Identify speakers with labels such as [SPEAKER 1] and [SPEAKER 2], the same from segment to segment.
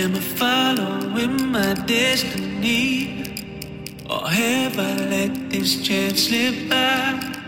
[SPEAKER 1] Am I following my
[SPEAKER 2] destiny? Or have I let this chance slip by?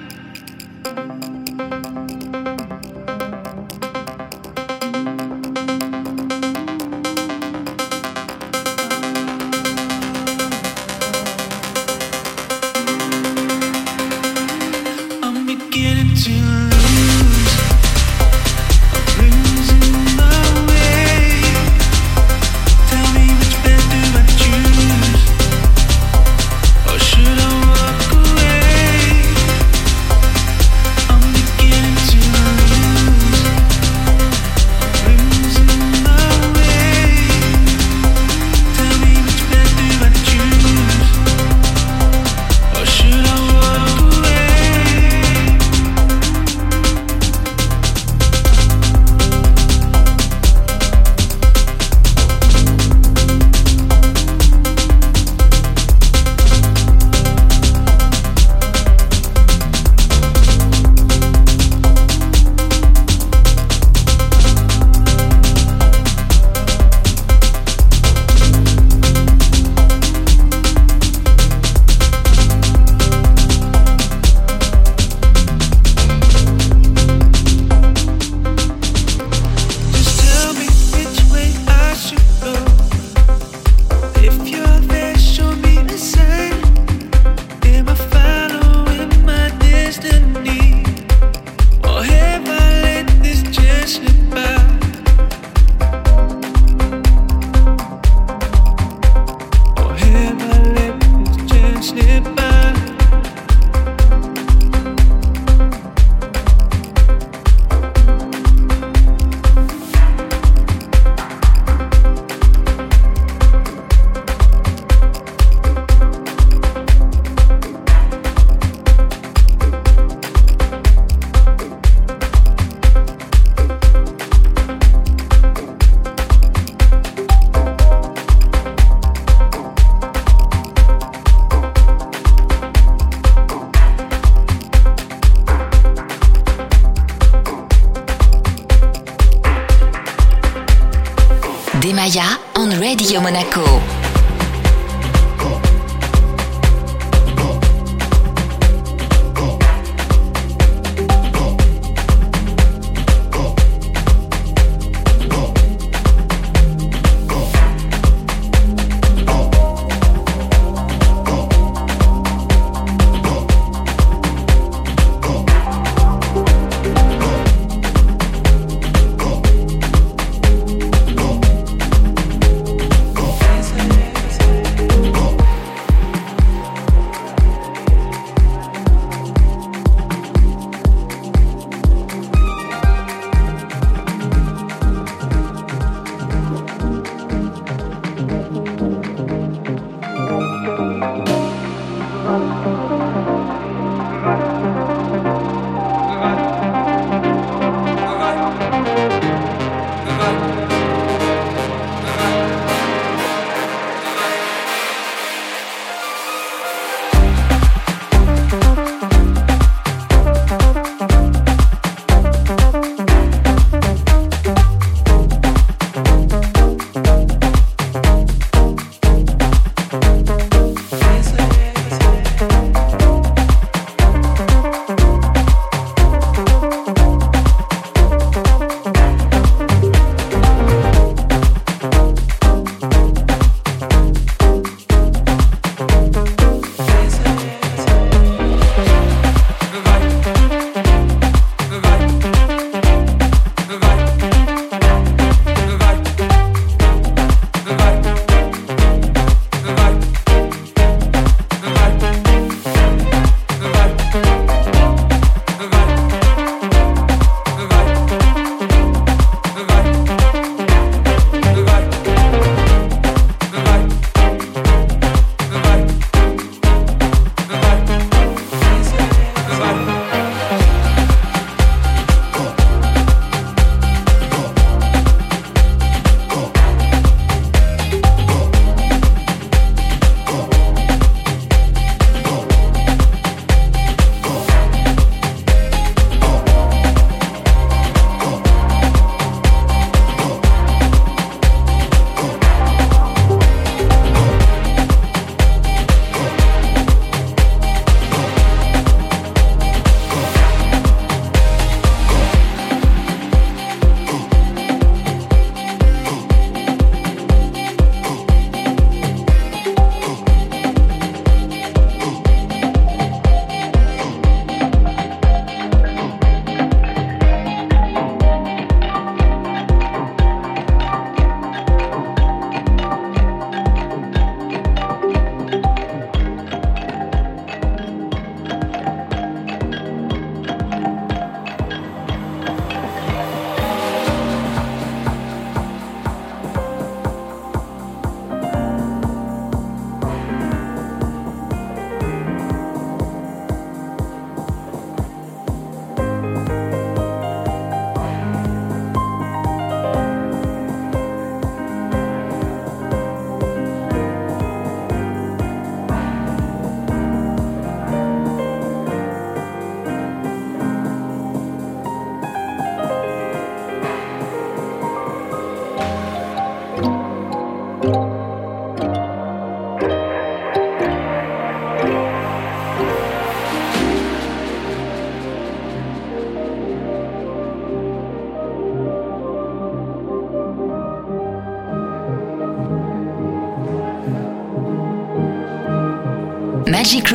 [SPEAKER 2] Radio Monaco.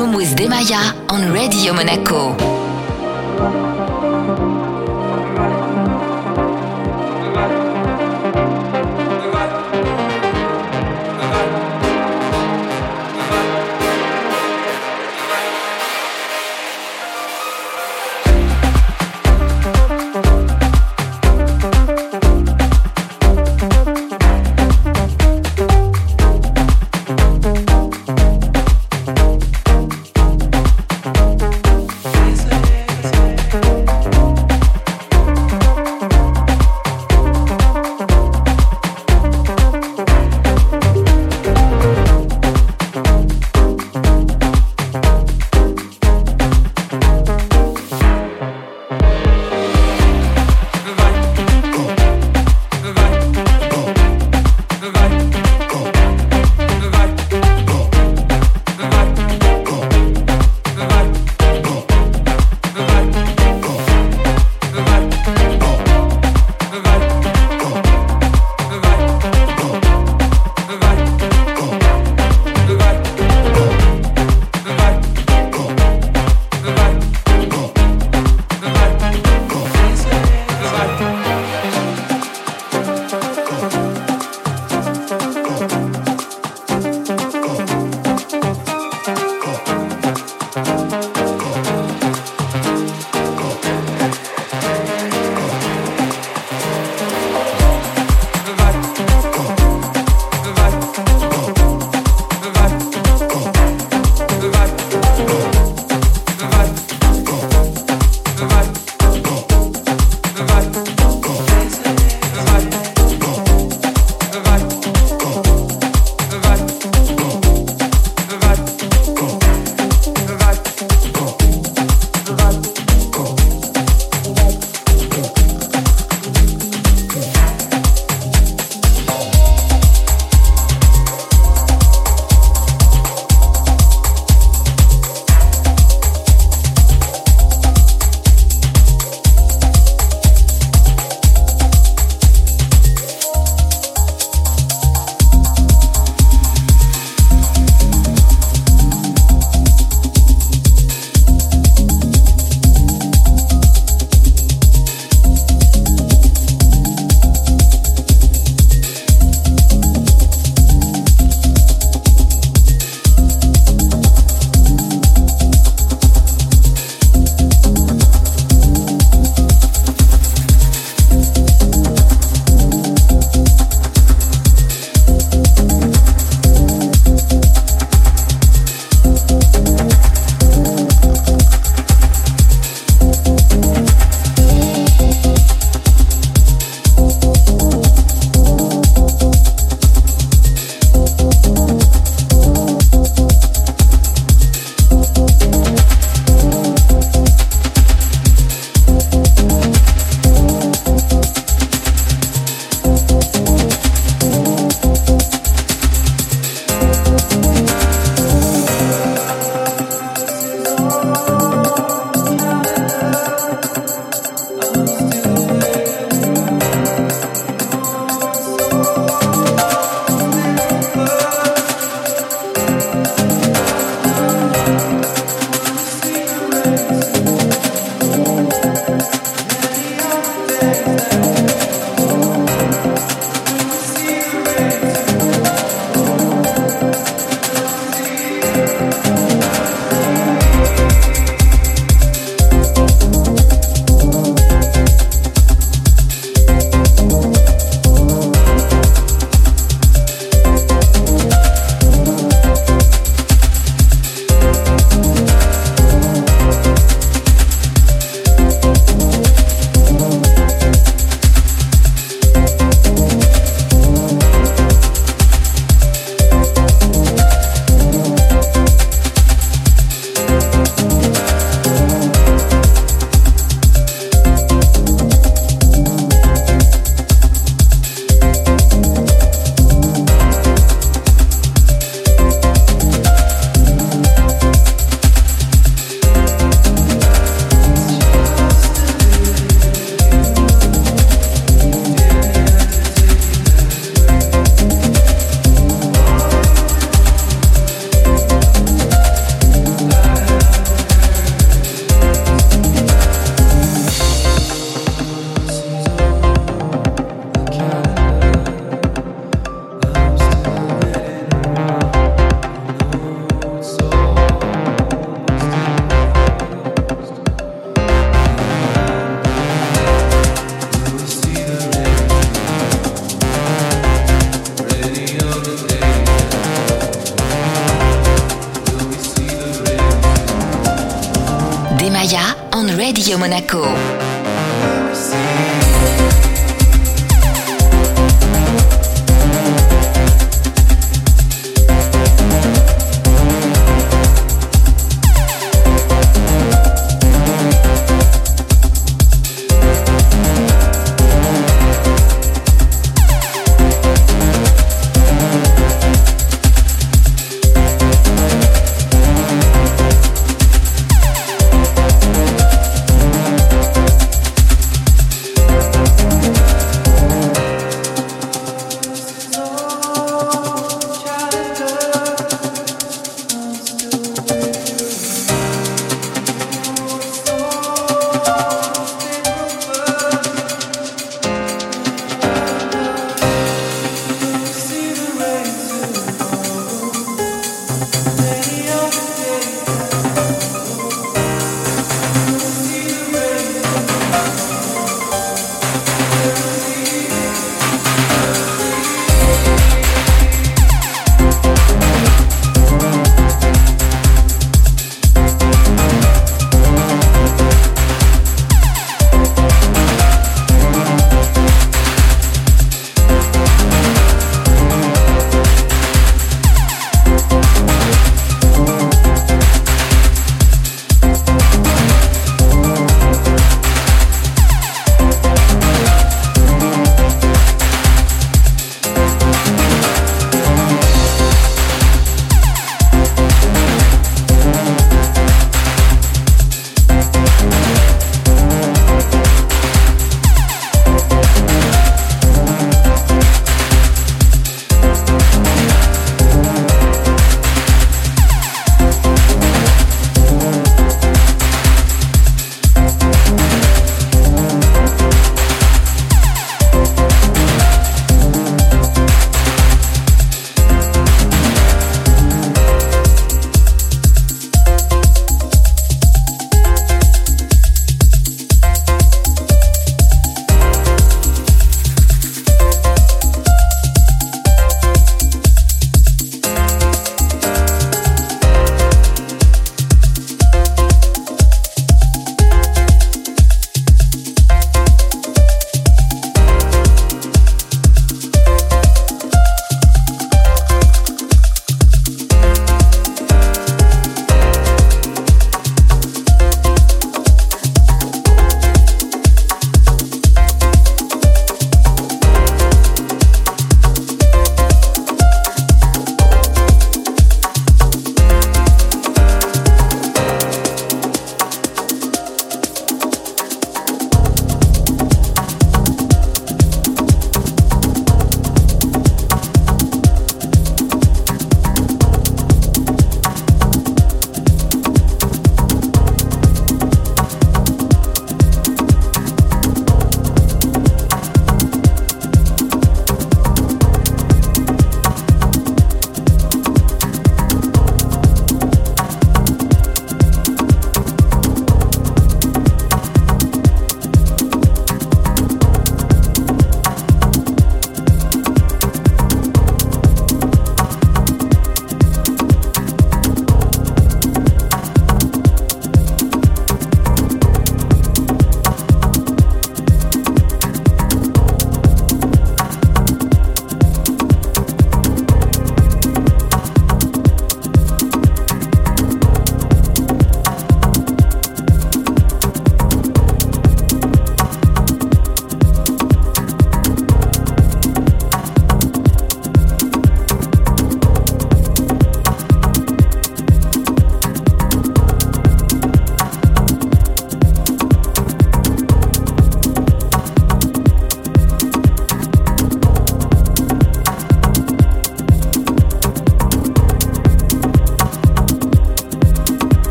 [SPEAKER 1] Room with Demaya on Radio Monaco.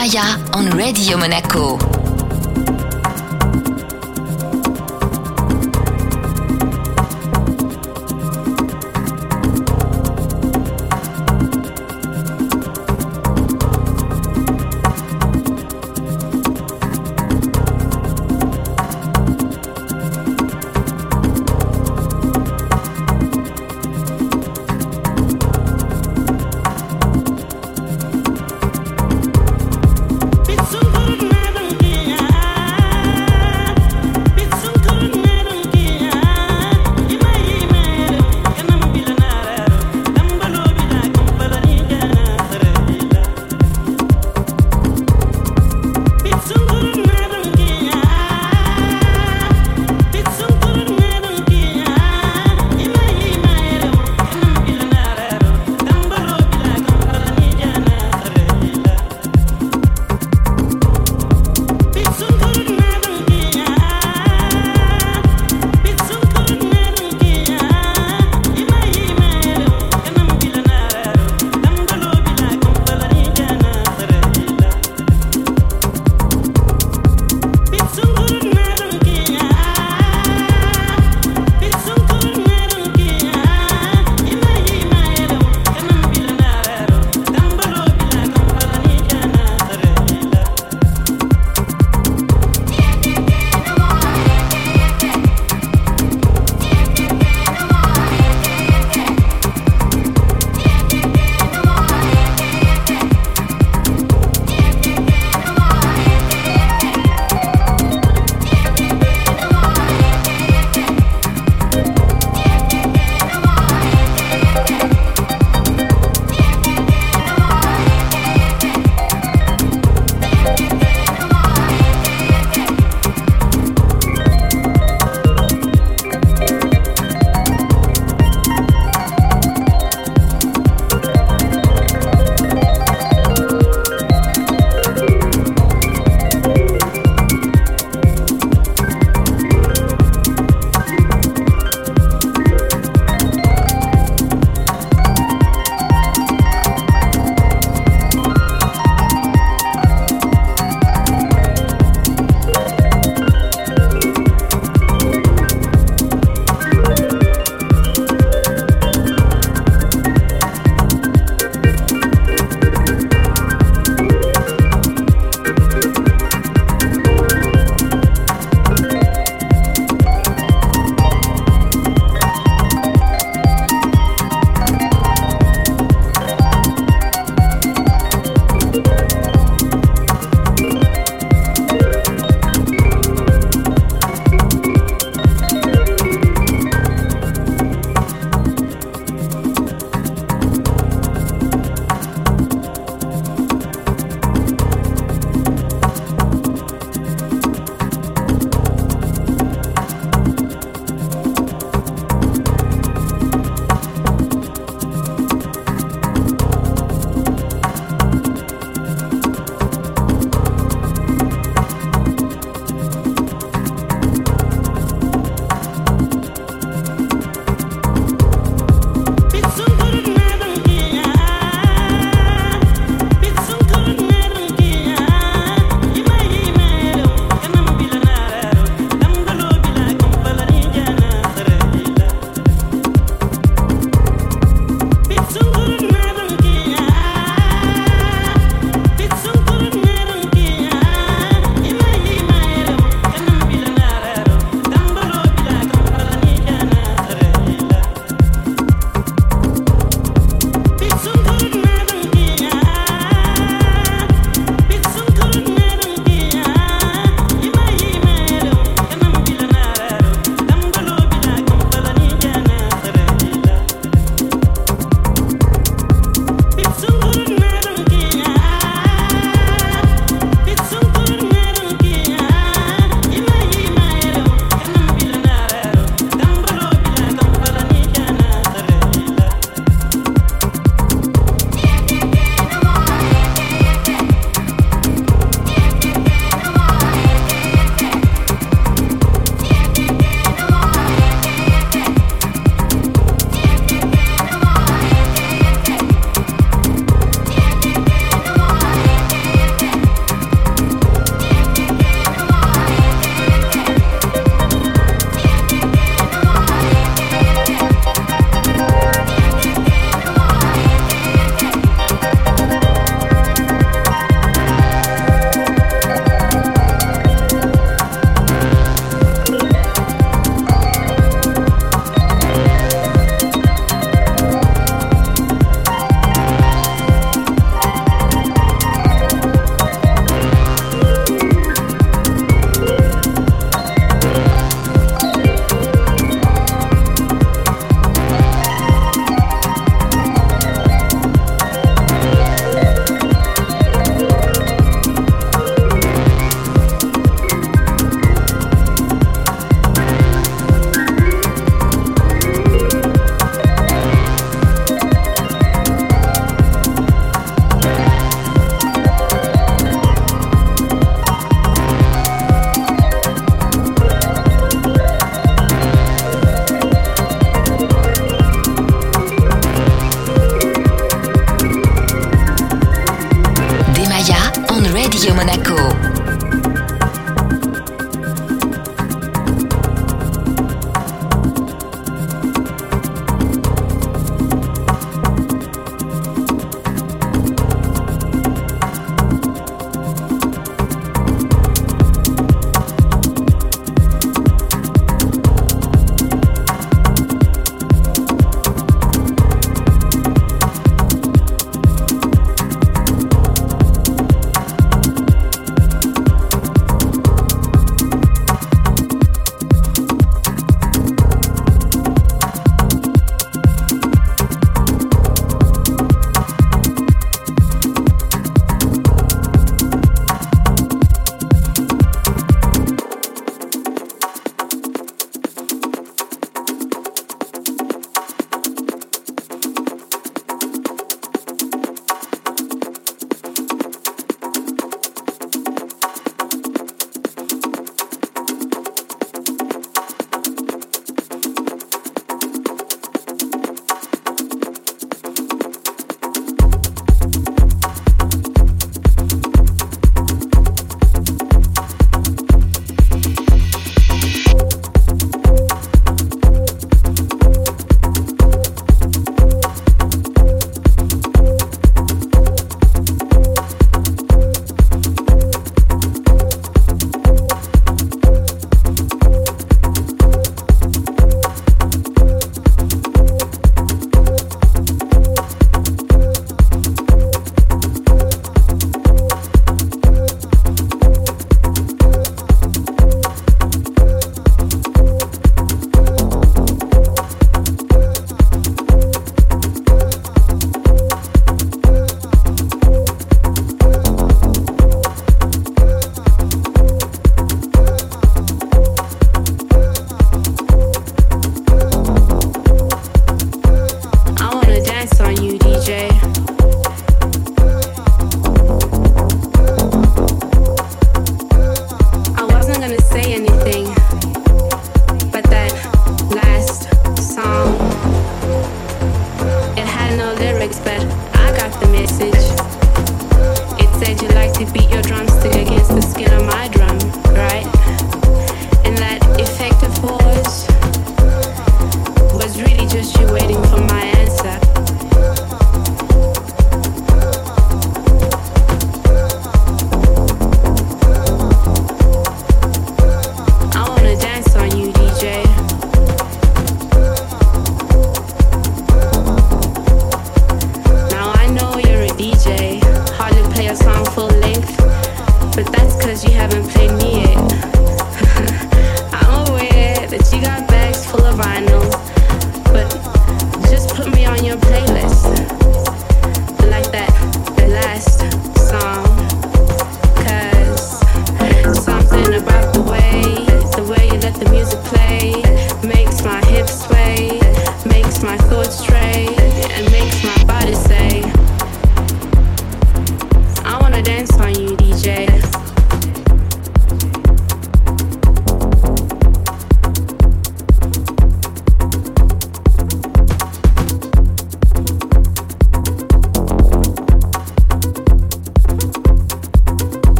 [SPEAKER 1] Maya on Radio Monaco.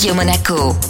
[SPEAKER 3] Radio Monaco.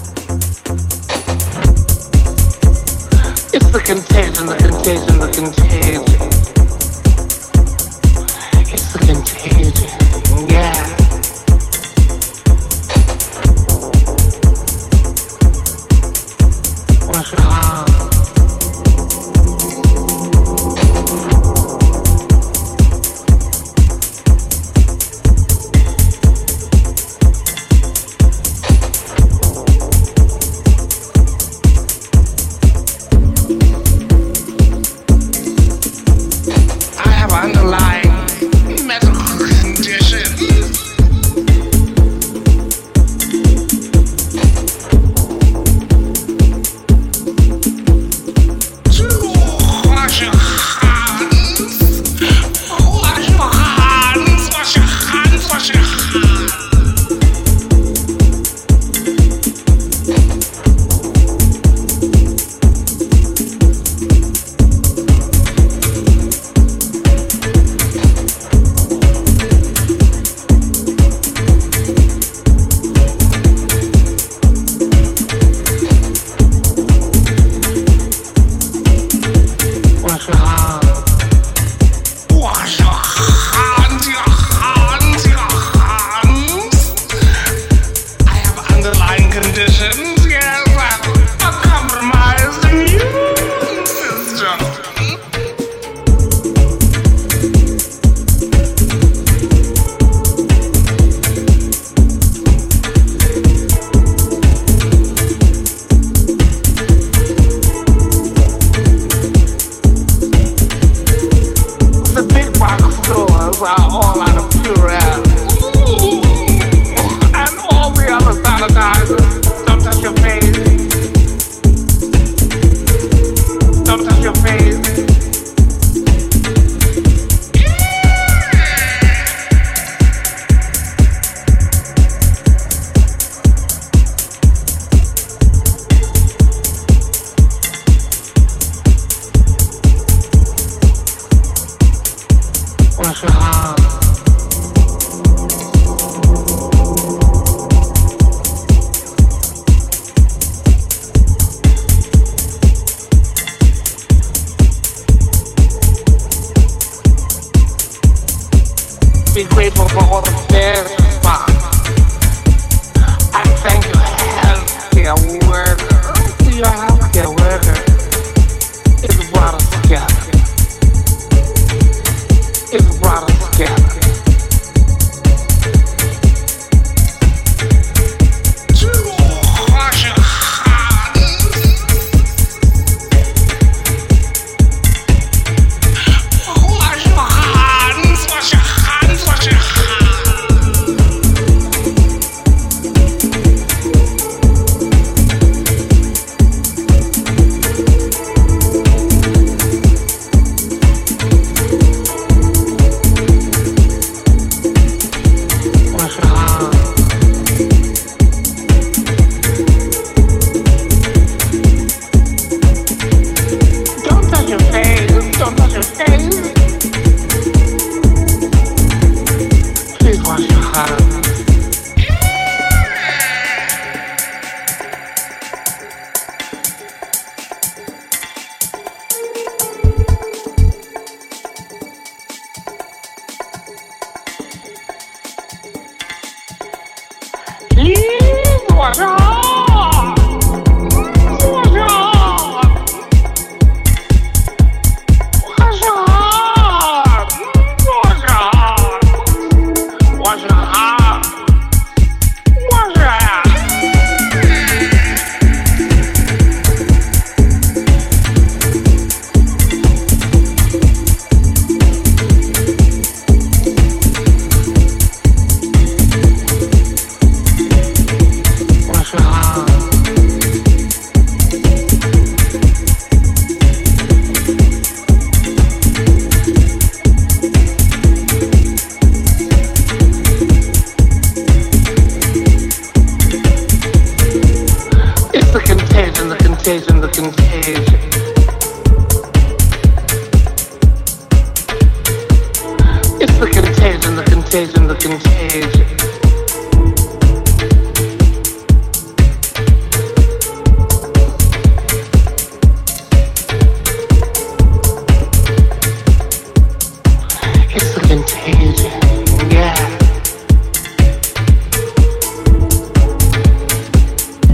[SPEAKER 3] the contagion, the contagion, the contagion.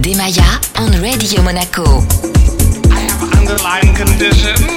[SPEAKER 3] Demaya yeah. on
[SPEAKER 1] Radio Monaco.
[SPEAKER 3] I have underlying
[SPEAKER 1] condition.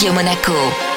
[SPEAKER 1] Radio Monaco.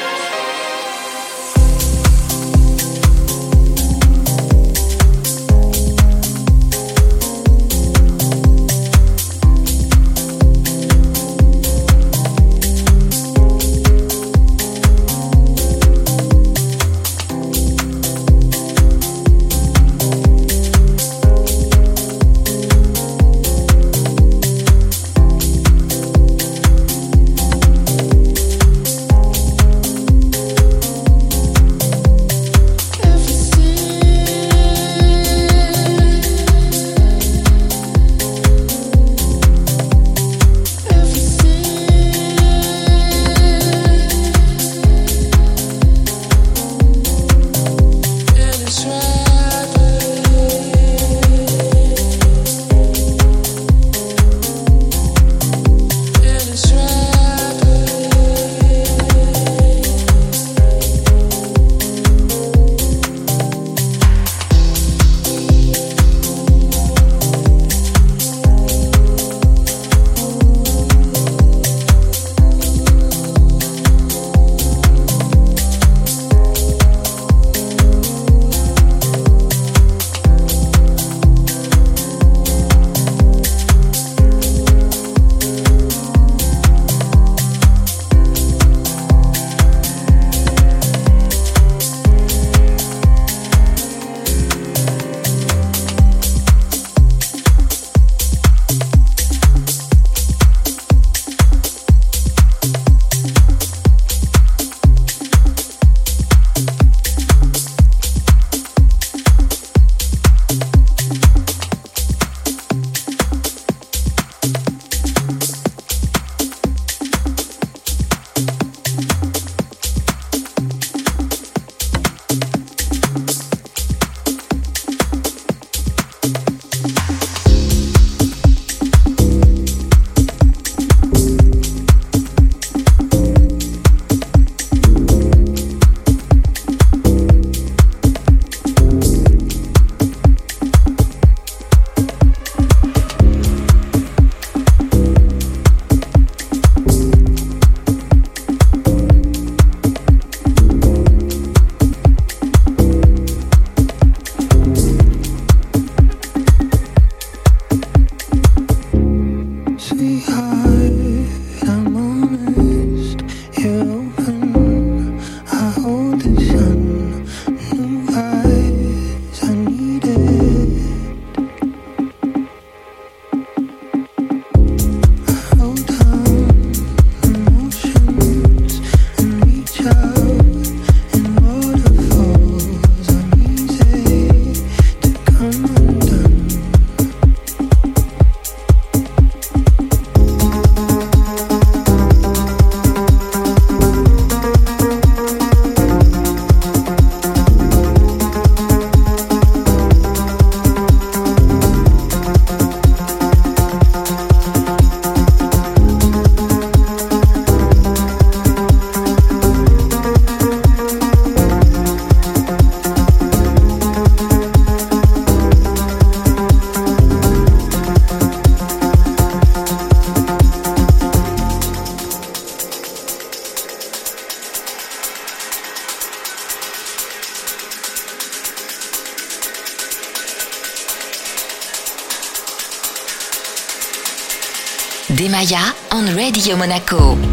[SPEAKER 1] Radio Monaco.